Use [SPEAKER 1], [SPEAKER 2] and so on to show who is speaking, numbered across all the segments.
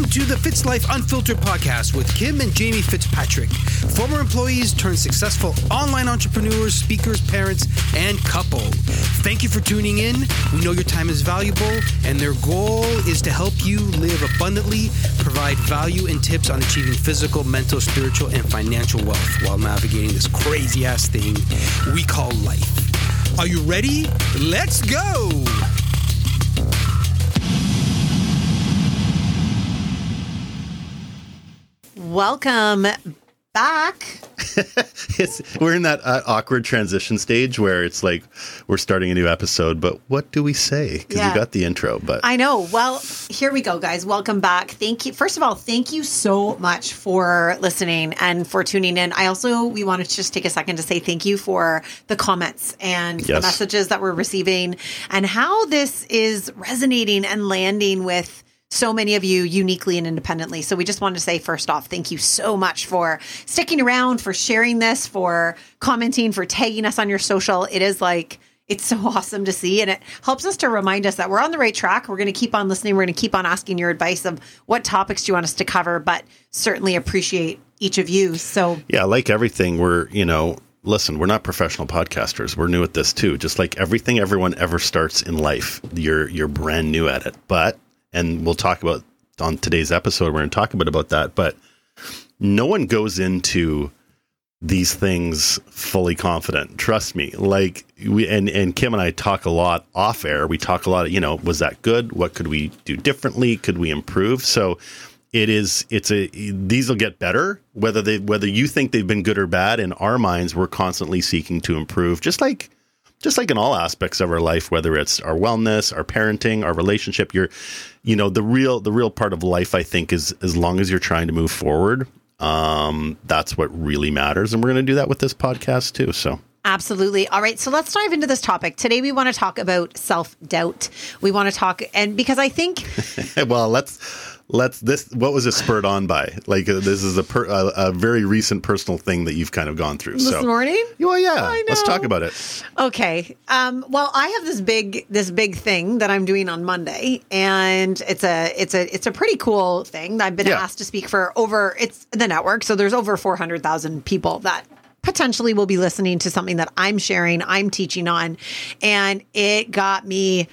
[SPEAKER 1] Welcome to the Fitz Life Unfiltered podcast with Kim and Jamie Fitzpatrick, former employees turned successful online entrepreneurs, speakers, parents, and couple. Thank you for tuning in. We know your time is valuable, and their goal is to help you live abundantly, provide value and tips on achieving physical, mental, spiritual, and financial wealth while navigating this crazy ass thing we call life. Are you ready? Let's go!
[SPEAKER 2] Welcome back.
[SPEAKER 3] it's, we're in that uh, awkward transition stage where it's like we're starting a new episode, but what do we say? Because
[SPEAKER 2] Yeah.
[SPEAKER 3] you got the intro, but
[SPEAKER 2] I know. Well, here we go, guys. Welcome back. Thank you. First of all, thank you so much for listening and for tuning in. I also, we wanted to just take a second to say thank you for the comments and the messages that we're receiving and how this is resonating and landing with so many of you uniquely and independently. So we just wanted to say first off, thank you so much for sticking around, for sharing this, for commenting, for tagging us on your social. It is like it's so awesome to see and it helps us to remind us that we're on the right track. We're going to keep on listening. We're going to keep on asking your advice of what topics do you want us to cover, but certainly appreciate each of you. So
[SPEAKER 3] yeah, like everything, we're, you know, listen, we're not professional podcasters. We're new at this too. Just like everything everyone ever starts in life, you're you're brand new at it. But and we'll talk about on today's episode, we're going to talk a bit about that, but no one goes into these things fully confident. Trust me. Like we and and Kim and I talk a lot off air. We talk a lot. You know, was that good? What could we do differently? Could we improve? So it is. It's a. These will get better. Whether they whether you think they've been good or bad. In our minds, we're constantly seeking to improve. Just like just like in all aspects of our life whether it's our wellness our parenting our relationship your you know the real the real part of life i think is as long as you're trying to move forward um that's what really matters and we're going to do that with this podcast too so
[SPEAKER 2] Absolutely. All right. So let's dive into this topic. Today, we want to talk about self doubt. We want to talk, and because I think
[SPEAKER 3] well let's let's this what was it spurred on by like uh, this is a, per, a a very recent personal thing that you've kind of gone through
[SPEAKER 2] this
[SPEAKER 3] so
[SPEAKER 2] morning,
[SPEAKER 3] well yeah let's talk about it
[SPEAKER 2] Okay. Um, well, I have this big this big thing that I'm doing on Monday, and it's a it's a it's a pretty cool thing. I've been
[SPEAKER 3] Yeah.
[SPEAKER 2] asked to speak for over it's the network, so there's over four hundred thousand people that potentially will be listening to something that I'm sharing, I'm teaching on, and it got me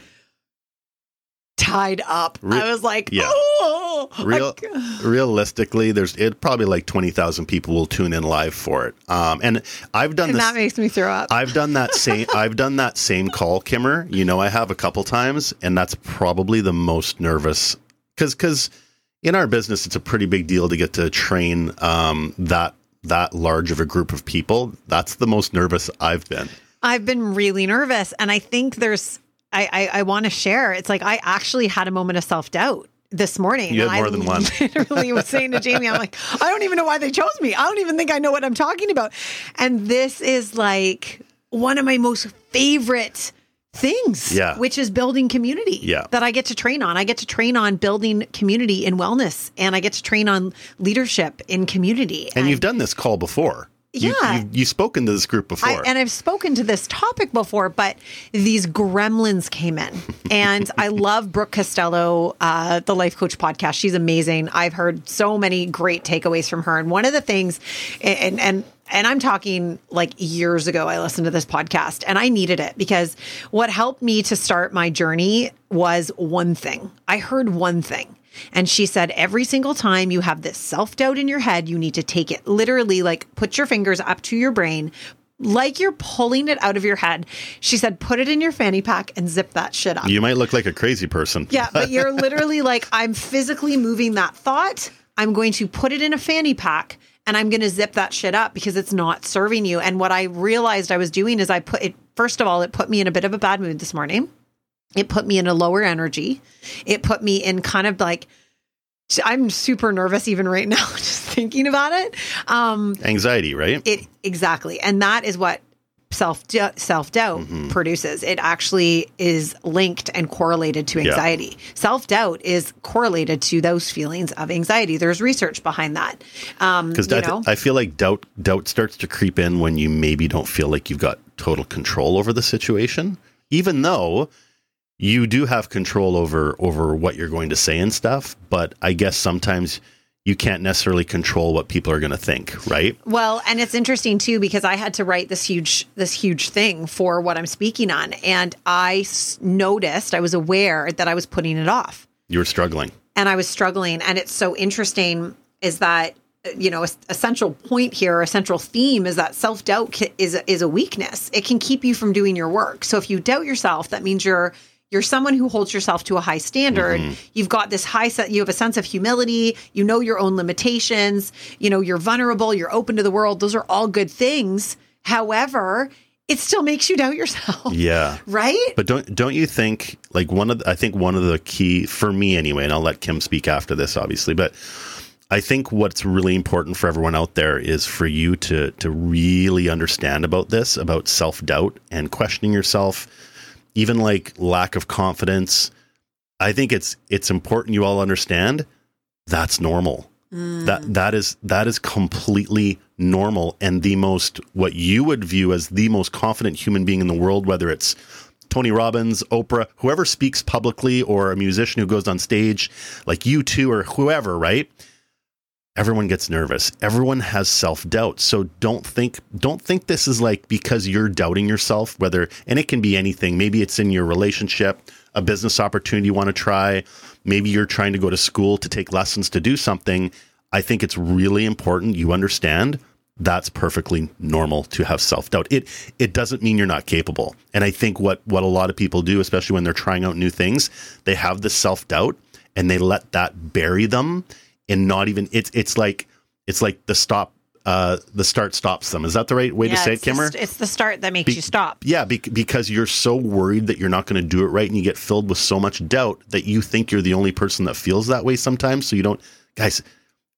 [SPEAKER 2] tied up.
[SPEAKER 3] Re-
[SPEAKER 2] I was like,
[SPEAKER 3] yeah.
[SPEAKER 2] oh,
[SPEAKER 3] Real, realistically, there's it probably like twenty thousand people will tune in live for it. Um, and I've done
[SPEAKER 2] and
[SPEAKER 3] this.
[SPEAKER 2] that makes me throw up.
[SPEAKER 3] I've done that same. I've done that same call, Kimmer. You know, I have a couple times, and that's probably the most nervous because because in our business, it's a pretty big deal to get to train um, that that large of a group of people. That's the most nervous I've been.
[SPEAKER 2] I've been really nervous, and I think there's. I I, I want to share. It's like I actually had a moment of self doubt this morning.
[SPEAKER 3] You had more
[SPEAKER 2] I
[SPEAKER 3] than one.
[SPEAKER 2] Literally was saying to Jamie, I'm like, I don't even know why they chose me. I don't even think I know what I'm talking about. And this is like one of my most favorite things.
[SPEAKER 3] Yeah.
[SPEAKER 2] Which is building community.
[SPEAKER 3] Yeah.
[SPEAKER 2] That I get to train on. I get to train on building community in wellness, and I get to train on leadership in community.
[SPEAKER 3] And you've done this call before. You,
[SPEAKER 2] Yeah.
[SPEAKER 3] you've, you've spoken to this group before.
[SPEAKER 2] I, and I've spoken to this topic before, but these gremlins came in, and I love Brooke Castillo, uh, the Life Coach podcast. She's amazing. I've heard so many great takeaways from her, and one of the things, and and and I'm talking like years ago, I listened to this podcast, and I needed it because what helped me to start my journey was one thing. I heard one thing. And she said, every single time you have this self doubt in your head, you need to take it literally, like put your fingers up to your brain, like you're pulling it out of your head. She said, put it in your fanny pack and zip that shit up.
[SPEAKER 3] you might look like a crazy person.
[SPEAKER 2] Yeah, but you're literally like, I'm physically moving that thought. I'm going to put it in a fanny pack and I'm going to zip that shit up because it's not serving you. And what I realized I was doing is I put it, first of all, it put me in a bit of a bad mood this morning. It put me in a lower energy. It put me in kind of like, I'm super nervous even right now, just thinking about it. Um,
[SPEAKER 3] Anxiety, right?
[SPEAKER 2] it exactly, and that is what self self doubt
[SPEAKER 3] Mm-hmm.
[SPEAKER 2] produces. It actually is linked and correlated to
[SPEAKER 3] Yeah.
[SPEAKER 2] anxiety. Self doubt is correlated to those feelings of anxiety. There's research behind that. Um,
[SPEAKER 3] Because
[SPEAKER 2] you
[SPEAKER 3] I, th- I feel like doubt doubt starts to creep in when you maybe don't feel like you've got total control over the situation, even though you do have control over over what you're going to say and stuff, but I guess sometimes you can't necessarily control what people are going to think, right?
[SPEAKER 2] Well, and it's interesting too because I had to write this huge this huge thing for what I'm speaking on and I s- noticed, I was aware that I was putting it off.
[SPEAKER 3] You were struggling.
[SPEAKER 2] and I was struggling. And it's so interesting is that you know a, a central point here, a central theme is that self doubt is is a weakness. It can keep you from doing your work. So if you doubt yourself, that means you're you're someone who holds yourself to a high standard. Mm-hmm. You've got this high set. You have a sense of humility. You know your own limitations. You know you're vulnerable. You're open to the world. Those are all good things. However, it still makes you doubt yourself.
[SPEAKER 3] Yeah.
[SPEAKER 2] Right?
[SPEAKER 3] But don't don't you think like one of the, I think one of the key for me anyway, and I'll let Kim speak after this, obviously, but I think what's really important for everyone out there is for you to to really understand about this, about self doubt and questioning yourself, even like lack of confidence. I think it's it's important you all understand that's normal. Mm. That that is that is completely normal and the most what you would view as the most confident human being in the world, whether it's Tony Robbins, Oprah, whoever speaks publicly, or a musician who goes on stage, like U2 or whoever, right? Everyone gets nervous. Everyone has self doubt. So don't think don't think this is like because you're doubting yourself, whether and it can be anything. Maybe it's in your relationship, a business opportunity you want to try. Maybe you're trying to go to school to take lessons to do something. I think it's really important you understand that's perfectly normal to have self-doubt. It it doesn't mean you're not capable. And I think what what a lot of people do, especially when they're trying out new things, they have this self-doubt and they let that bury them and not even it's it's like it's like the stop uh the start stops them. Is that the right way to say it,
[SPEAKER 2] the
[SPEAKER 3] Kimmer?
[SPEAKER 2] it's the start that makes you stop.
[SPEAKER 3] Yeah, be- because you're so worried that you're not going to do it right, and you get filled with so much doubt that you think you're the only person that feels that way sometimes. So you don't, guys.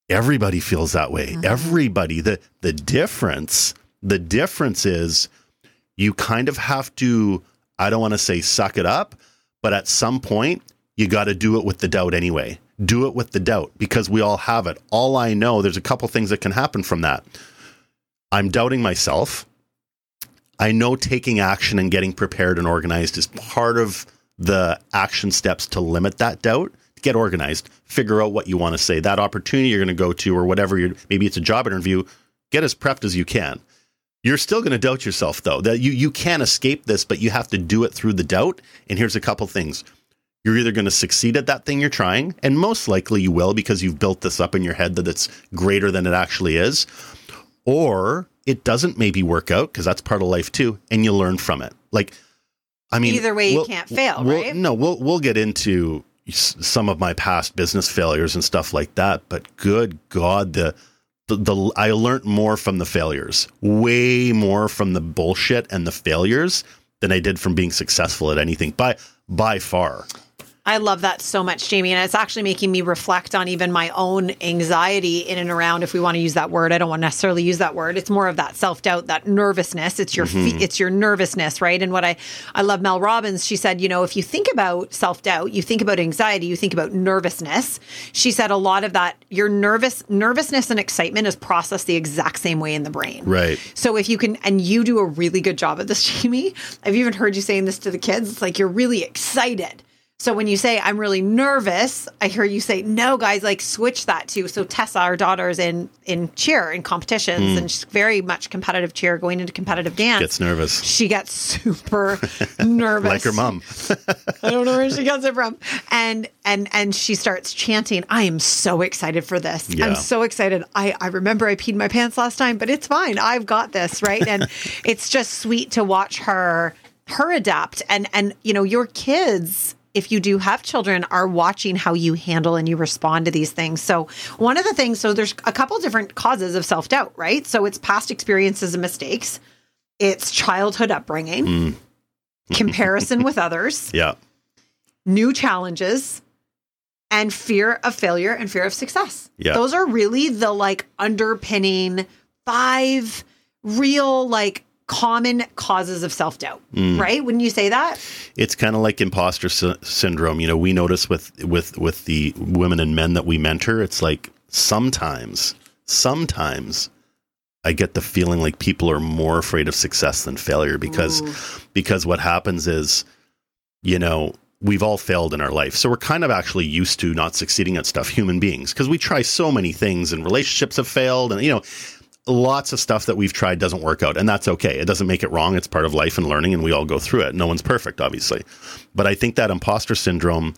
[SPEAKER 3] Everybody feels that way. Everybody. the The difference, the difference is, you kind of have to. I don't want to say suck it up, but at some point, you got to do it with the doubt anyway. Do it with the doubt because we all have it. All I know, there's a couple things that can happen from that. I'm doubting myself. I know taking action and getting prepared and organized is part of the action steps to limit that doubt. Get organized, figure out what you want to say. That opportunity you're going to go to, or whatever you're, maybe it's a job interview, get as prepped as you can. You're still going to doubt yourself, though. That you you can't escape this, but you have to do it through the doubt. And here's a couple things: you're either going to succeed at that thing you're trying, and most likely you will because you've built this up in your head that it's greater than it actually is, or it doesn't maybe work out because that's part of life too, and you learn from it. Like, I mean,
[SPEAKER 2] Either way, you
[SPEAKER 3] we'll-
[SPEAKER 2] can't fail,
[SPEAKER 3] we'll-
[SPEAKER 2] right?
[SPEAKER 3] No, we'll we'll get into some of my past business failures and stuff like that. But good God, the the, the I learned more from the failures, way more from the bullshit and the failures than I did from being successful at anything by by far.
[SPEAKER 2] I love that so much, Jamie. And it's actually making me reflect on even my own anxiety in and around, if we want to use that word. I don't want to necessarily use that word. It's more of that self doubt, that nervousness. It's your fe- mm-hmm. it's your nervousness, right? And what I I love Mel Robbins. She said, you know, if you think about self doubt, you think about anxiety, you think about nervousness. She said a lot of that your nervous nervousness and excitement is processed the exact same way in the brain.
[SPEAKER 3] Right.
[SPEAKER 2] So if you can, and you do a really good job at this, Jamie. I've even heard you saying this to the kids. It's like you're really excited. So when you say I'm really nervous, I hear you say no, guys. Like switch that to. So Tessa, our daughter, is in in cheer in competitions, hmm. and she's very much competitive cheer, going into competitive dance.
[SPEAKER 3] Gets nervous.
[SPEAKER 2] She gets super nervous,
[SPEAKER 3] Like her mom.
[SPEAKER 2] I don't know where she gets it from. And and and she starts chanting, I am so excited for this.
[SPEAKER 3] Yeah.
[SPEAKER 2] I'm so excited. I, I remember I peed my pants last time, but it's fine. I've got this, right? And it's just sweet to watch her her adapt. And and you know, your kids if you do have children are watching how you handle and you respond to these things. So one of the things, so there's a couple different causes of self-doubt, right? So it's past experiences and mistakes. It's childhood upbringing, mm. comparison with others,
[SPEAKER 3] Yeah.
[SPEAKER 2] new challenges and fear of failure and fear of success.
[SPEAKER 3] Yeah.
[SPEAKER 2] Those are really the like underpinning five real like common causes of self-doubt,
[SPEAKER 3] Mm.
[SPEAKER 2] right? Wouldn't you say that?
[SPEAKER 3] it's kind of like imposter sy- syndrome. You know, we notice with with with the women and men that we mentor, it's like sometimes, sometimes I get the feeling like people are more afraid of success than failure because because what happens is, you know, we've all failed in our life. So we're kind of actually used to not succeeding at stuff, human beings, because we try so many things and relationships have failed and, you know, lots of stuff that we've tried doesn't work out. And that's okay. It doesn't make it wrong. It's part of life and learning, and we all go through it. No one's perfect, obviously. But I think that imposter syndrome,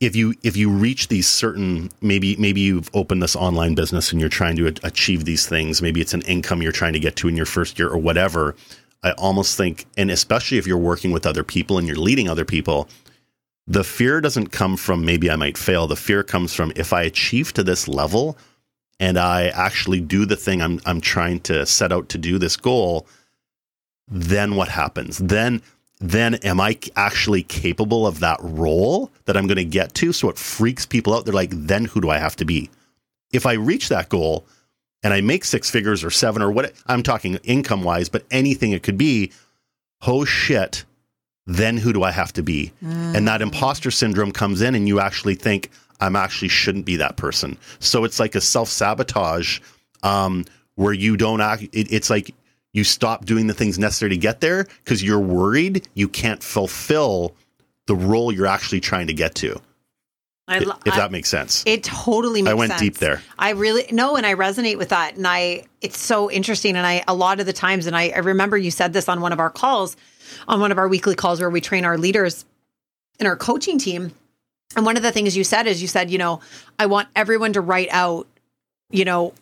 [SPEAKER 3] if you if you reach these certain maybe maybe you've opened this online business and you're trying to achieve these things, maybe it's an income you're trying to get to in your first year or whatever. I almost think, and especially if you're working with other people and you're leading other people, the fear doesn't come from maybe I might fail. The fear comes from if I achieve to this level and I actually do the thing I'm I'm trying to set out to do this goal, then what happens? Then then am I actually capable of that role that I'm going to get to? So it freaks people out. They're like, then who do I have to be? If I reach that goal and I make six figures or seven or what I'm talking income wise, but anything it could be, oh shit, then who do I have to be? Mm. And that imposter syndrome comes in and you actually think, I'm actually shouldn't be that person. So it's like a self sabotage um, where you don't act. It, it's like you stop doing the things necessary to get there because you're worried you can't fulfill the role you're actually trying to get to. I, if that makes sense.
[SPEAKER 2] It totally makes sense.
[SPEAKER 3] I went
[SPEAKER 2] sense.
[SPEAKER 3] deep there.
[SPEAKER 2] I really no, and I resonate with that. And I it's so interesting. And I a lot of the times, and I, I remember you said this on one of our calls, on one of our weekly calls where we train our leaders in our coaching team. And one of the things you said is you said, you know, I want everyone to write out, you know,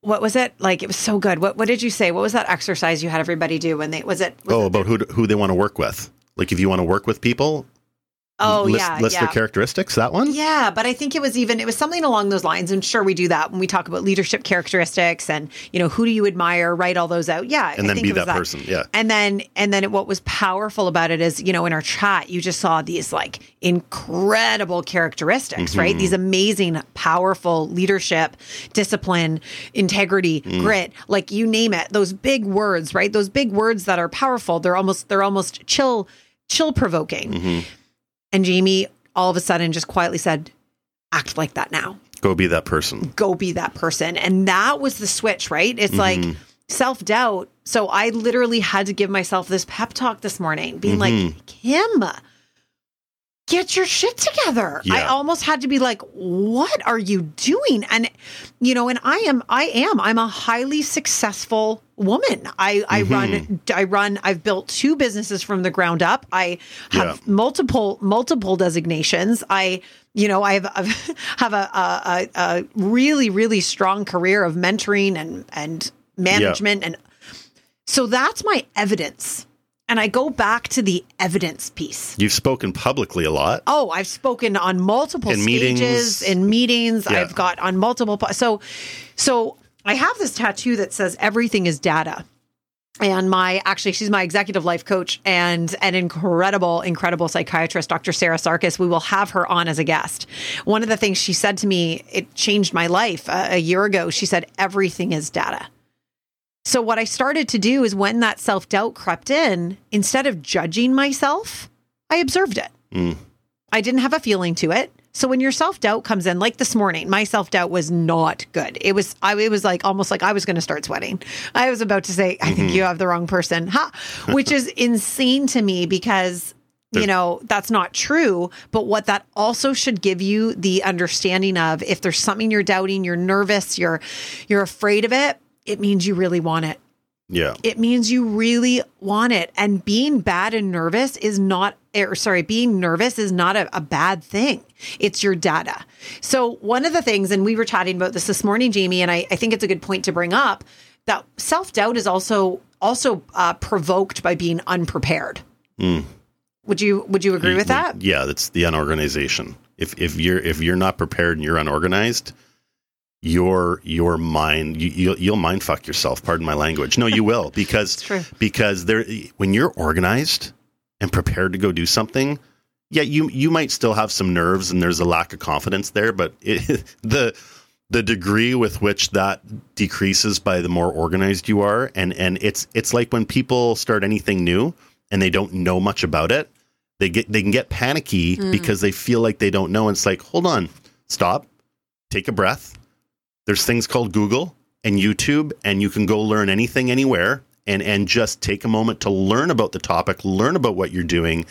[SPEAKER 2] what was it like? It was so good. What what did you say? What was that exercise you had everybody do when they was it? Was
[SPEAKER 3] oh,
[SPEAKER 2] it
[SPEAKER 3] about who who they want to work with. Like if you want to work with people,
[SPEAKER 2] Oh
[SPEAKER 3] list,
[SPEAKER 2] yeah,
[SPEAKER 3] list
[SPEAKER 2] yeah.
[SPEAKER 3] their characteristics. That one.
[SPEAKER 2] Yeah, but I think it was even it was something along those lines. And sure, we do that when we talk about leadership characteristics and you know who do you admire. Write all those out. Yeah,
[SPEAKER 3] and
[SPEAKER 2] I
[SPEAKER 3] then
[SPEAKER 2] think
[SPEAKER 3] be
[SPEAKER 2] it was
[SPEAKER 3] that, person. Yeah.
[SPEAKER 2] And then and then what was powerful about it is you know in our chat you just saw these like incredible characteristics,
[SPEAKER 3] Mm-hmm.
[SPEAKER 2] right? These amazing, powerful leadership, discipline, integrity,
[SPEAKER 3] Mm.
[SPEAKER 2] grit, like you name it. Those big words, right? Those big words that are powerful. They're almost they're almost chill chill provoking.
[SPEAKER 3] Mm-hmm.
[SPEAKER 2] And Jamie all of a sudden just quietly said, act like that now.
[SPEAKER 3] Go be that person.
[SPEAKER 2] Go be that person. And that was the switch, right? It's
[SPEAKER 3] Mm-hmm.
[SPEAKER 2] like self doubt. So I literally had to give myself this pep talk this morning, being
[SPEAKER 3] Mm-hmm.
[SPEAKER 2] like, Kim, get your shit together. I almost had to be like, what are you doing? And, you know, and I am, I am, I'm a highly successful woman. I, I
[SPEAKER 3] Mm-hmm.
[SPEAKER 2] run, I run, I've built two businesses from the ground up. I have
[SPEAKER 3] Yeah.
[SPEAKER 2] multiple, multiple designations. I, you know, I have, I've, have a, a, a, a really, really strong career of mentoring and, and management. And so that's my evidence. And I go back to the evidence piece.
[SPEAKER 3] You've spoken publicly a lot.
[SPEAKER 2] Oh, I've spoken on multiple
[SPEAKER 3] In
[SPEAKER 2] stages
[SPEAKER 3] meetings.
[SPEAKER 2] in meetings.
[SPEAKER 3] Yeah.
[SPEAKER 2] I've got on multiple. po- So, so I have this tattoo that says everything is data. And my actually, she's my executive life coach and an incredible, incredible psychiatrist, Dr. Sarah Sarkis. We will have her on as a guest. One of the things she said to me, it changed my life uh, a year ago. She said, everything is data. So, what I started to do is when that self doubt crept in, instead of judging myself, I observed it. Mm. I didn't have a feeling to it. So when your self doubt comes in, like this morning, my self doubt was not good. It was, I, it was like almost like I was going to start sweating. I was about to say, I think mm-hmm. you have the wrong person, ha, which is insane to me because you know that's not true. But what that also should give you the understanding of if there's something you're doubting, you're nervous, you're you're afraid of it, it means you really want it
[SPEAKER 3] Yeah.
[SPEAKER 2] it means you really want it. And being bad and nervous is not, or sorry, being nervous is not a, a bad thing. It's your data. So, one of the things, and we were chatting about this this morning, Jamie, and I, I think it's a good point to bring up that self doubt is also also uh, provoked by being unprepared. Would you Would you agree with that?
[SPEAKER 3] Yeah, that's the unorganization. If if you're if you're not prepared and you're unorganized, your your mind you, you'll, you'll mind fuck yourself. Pardon my language. No, you will because because there when you're organized and prepared to go do something, yeah, you you might still have some nerves and there's a lack of confidence there, but it, the the degree with which that decreases by the more organized you are and and it's it's like when people start anything new and they don't know much about it they get they can get panicky mm. because they feel like they don't know and it's like hold on stop take a breath there's things called google and youtube and you can go learn anything anywhere and and just take a moment to learn about the topic learn about what you're doing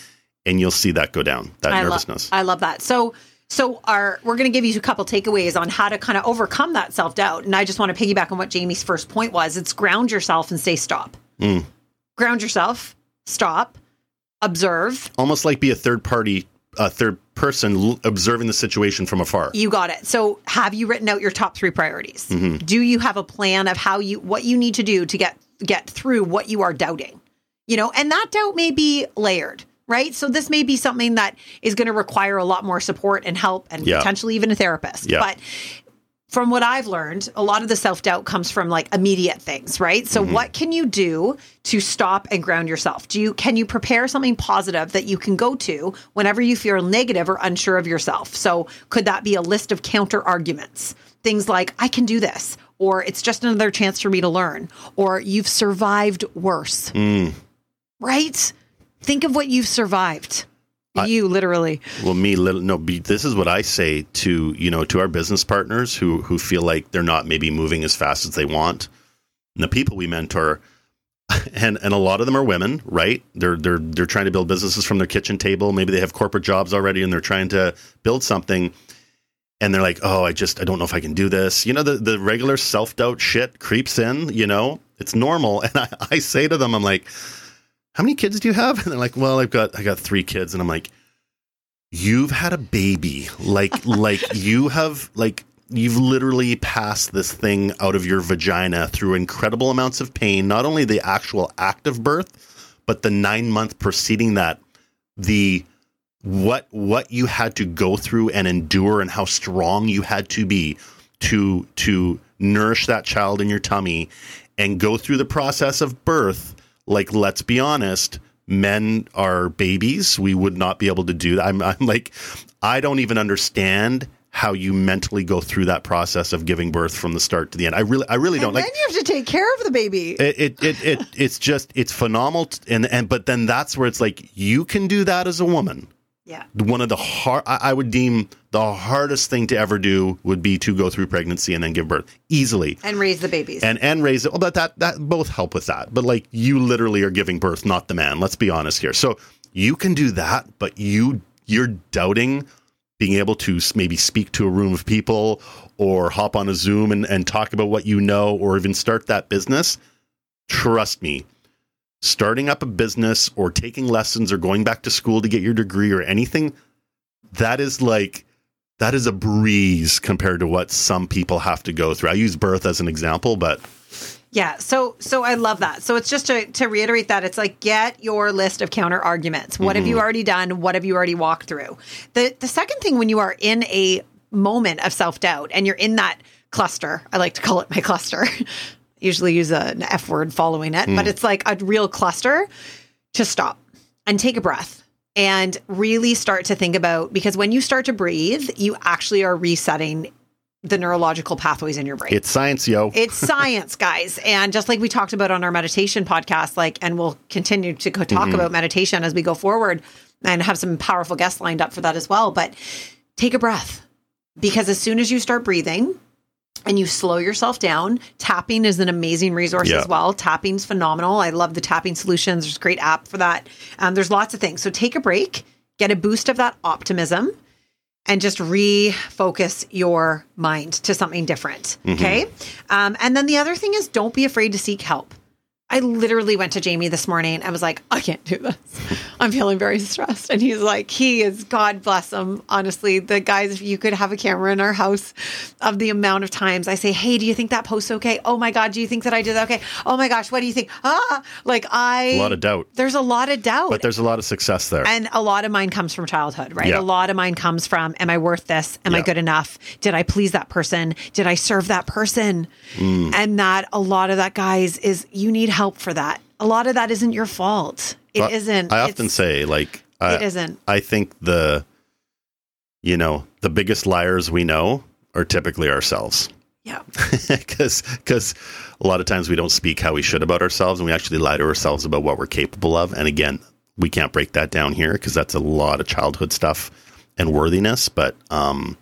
[SPEAKER 3] and you'll see that go down. That
[SPEAKER 2] I lo-
[SPEAKER 3] nervousness.
[SPEAKER 2] I love that. So, so our we're going to give you a couple takeaways on how to kind of overcome that self doubt. And I just want to piggyback on what Jamie's first point was. It's ground yourself and say stop.
[SPEAKER 3] Mm.
[SPEAKER 2] Ground yourself, stop, observe.
[SPEAKER 3] Almost like be a third party, a third person l- observing the situation from afar.
[SPEAKER 2] You got it. So, have you written out your top three priorities?
[SPEAKER 3] Mm-hmm.
[SPEAKER 2] Do you have a plan of how you what you need to do to get get through what you are doubting? You know, and that doubt may be layered, right? So this may be something that is going to require a lot more support and help, and
[SPEAKER 3] Yeah.
[SPEAKER 2] potentially even a therapist.
[SPEAKER 3] Yeah.
[SPEAKER 2] But from what I've learned, a lot of the self doubt comes from like immediate things, right? So mm-hmm. what can you do to stop and ground yourself? Do you can you prepare something positive that you can go to whenever you feel negative or unsure of yourself? So could that be a list of counter arguments? Things like I can do this or it's just another chance for me to learn or you've survived worse. Mm. Right? Think of what you've survived. You literally.
[SPEAKER 3] Well, me, little no. Be, this is what I say to you know to our business partners who who feel like they're not maybe moving as fast as they want, and the people we mentor, and and a lot of them are women, right? They're they're they're trying to build businesses from their kitchen table. Maybe they have corporate jobs already, and they're trying to build something. And they're like, "Oh, I just I don't know if I can do this." You know, the the regular self doubt shit creeps in. You know, it's normal. And I, I say to them, I'm like, how many kids do you have? And they're like, well, I've got I got three kids, and I'm like, you've had a baby, like like you have like you've literally passed this thing out of your vagina through incredible amounts of pain. Not only the actual act of birth, but the nine month preceding that, the what what you had to go through and endure, and how strong you had to be to to nourish that child in your tummy and go through the process of birth like let's be honest men are babies. We would not be able to do that. I'm, I'm like i don't even understand how you mentally go through that process of giving birth from the start to the end. I really i really don't
[SPEAKER 2] And
[SPEAKER 3] like
[SPEAKER 2] then you have to take care of the baby.
[SPEAKER 3] it, it, it, it it's just it's phenomenal. And and but then that's where it's like you can do that as a woman
[SPEAKER 2] yeah.
[SPEAKER 3] one of the hard I would deem the hardest thing to ever do would be to go through pregnancy and then give birth easily
[SPEAKER 2] And raise the babies.
[SPEAKER 3] and and raise it. Well, that that that both help with that. But like you literally are giving birth, not the man. Let's be honest here. So you can do that, but you you're doubting being able to maybe speak to a room of people or hop on a Zoom and, and talk about what you know or even start that business. Trust me, starting up a business or taking lessons or going back to school to get your degree or anything, that is like that is a breeze compared to what some people have to go through. I use birth as an example, but
[SPEAKER 2] Yeah, so so I love that. So it's just to to reiterate that it's like get your list of counter arguments. What have you mm-hmm. already done? What have you already walked through? The the second thing when you are in a moment of self-doubt and you're in that cluster, I like to call it my cluster. Usually use a- an F word following it, but hmm. it's like a real cluster to stop and take a breath and really start to think about because when you start to breathe, you actually are resetting the neurological pathways in your brain.
[SPEAKER 3] it's science, yo.
[SPEAKER 2] It's science, guys. And just like we talked about on our meditation podcast, like, and we'll continue to go talk mm-hmm. about meditation as we go forward and have some powerful guests lined up for that as well. But take a breath because as soon as you start breathing, and you slow yourself down. Tapping is an amazing resource
[SPEAKER 3] Yeah.
[SPEAKER 2] as well. Tapping's phenomenal. I love the tapping solutions. There's a great app for that. Um, there's lots of things. So take a break, get a boost of that optimism, and just refocus your mind to something different. Okay. Um, and then the other thing is don't be afraid to seek help. I literally went to Jamie this morning. I was like, I can't do this. I'm feeling very stressed. And he's like, he is, God bless him. Honestly, the guys, if you could have a camera in our house of the amount of times I say, Hey, do you think that post's okay? Oh my God, do you think that I did that okay? Oh my gosh, what do you think? Ah, like I,
[SPEAKER 3] a lot of doubt,
[SPEAKER 2] there's a lot of doubt.
[SPEAKER 3] but there's a lot of success there.
[SPEAKER 2] And a lot of mine comes from childhood, right?
[SPEAKER 3] Yeah.
[SPEAKER 2] A lot of mine comes from, am I worth this? Am I good enough? Did I please that person? Did I serve that person?
[SPEAKER 3] Mm.
[SPEAKER 2] And that a lot of that, guys, is you need help for that. A lot of that isn't your fault. It
[SPEAKER 3] But
[SPEAKER 2] not
[SPEAKER 3] I often say, like, I,
[SPEAKER 2] it isn't.
[SPEAKER 3] I think the, you know, the biggest liars we know are typically ourselves.
[SPEAKER 2] Yeah.
[SPEAKER 3] because because a lot of times we don't speak how we should about ourselves and we actually lie to ourselves about what we're capable of and again we can't break that down here because that's a lot of childhood stuff and worthiness but um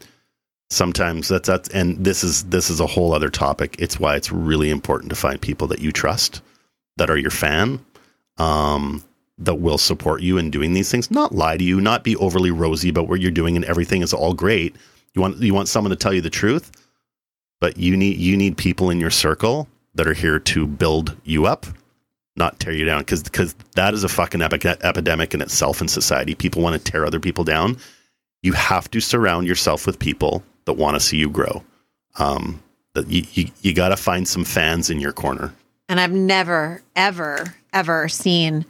[SPEAKER 3] sometimes that's that's and this is this is a whole other topic it's why it's really important to find people that you trust that are your fan um that will support you in doing these things. Not lie to you, not be overly rosy about what you're doing and everything is all great. You want you want someone to tell you the truth, but you need you need people in your circle that are here to build you up, not tear you down. Because because that is a fucking epi- epidemic in itself in society. People want to tear other people down. You have to surround yourself with people that want to see you grow. Um, that you you, you got to find some fans in your corner.
[SPEAKER 2] And I've never, ever, ever seen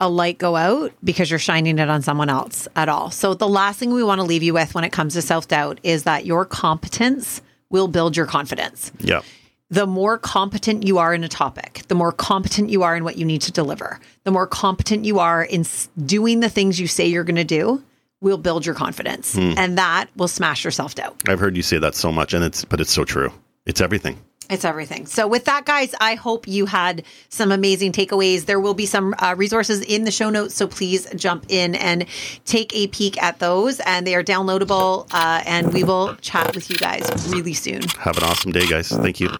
[SPEAKER 2] a light go out because you're shining it on someone else at all. So the last thing we want to leave you with when it comes to self doubt is that your competence will build your confidence.
[SPEAKER 3] Yeah.
[SPEAKER 2] The more competent you are in a topic, the more competent you are in what you need to deliver, the more competent you are in doing the things you say you're going to do, will build your confidence. Hmm. And that will smash your self doubt.
[SPEAKER 3] I've heard you say that so much, and it's but it's so true. It's everything.
[SPEAKER 2] It's everything. So, with that, guys, I hope you had some amazing takeaways. There will be some uh, resources in the show notes. So, please jump in and take a peek at those. And they are downloadable. Uh, and we will chat with you guys really soon.
[SPEAKER 3] Have an awesome day, guys. Thank you.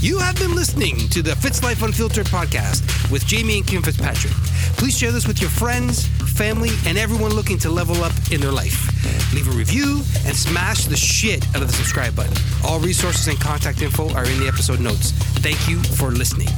[SPEAKER 1] You have been listening to the Fitz Life Unfiltered podcast with Jamie and Kim Fitzpatrick. Please share this with your friends, family, and everyone looking to level up in their life. Leave a review and smash the shit out of the subscribe button. All resources and contact info are in the episode notes. Thank you for listening.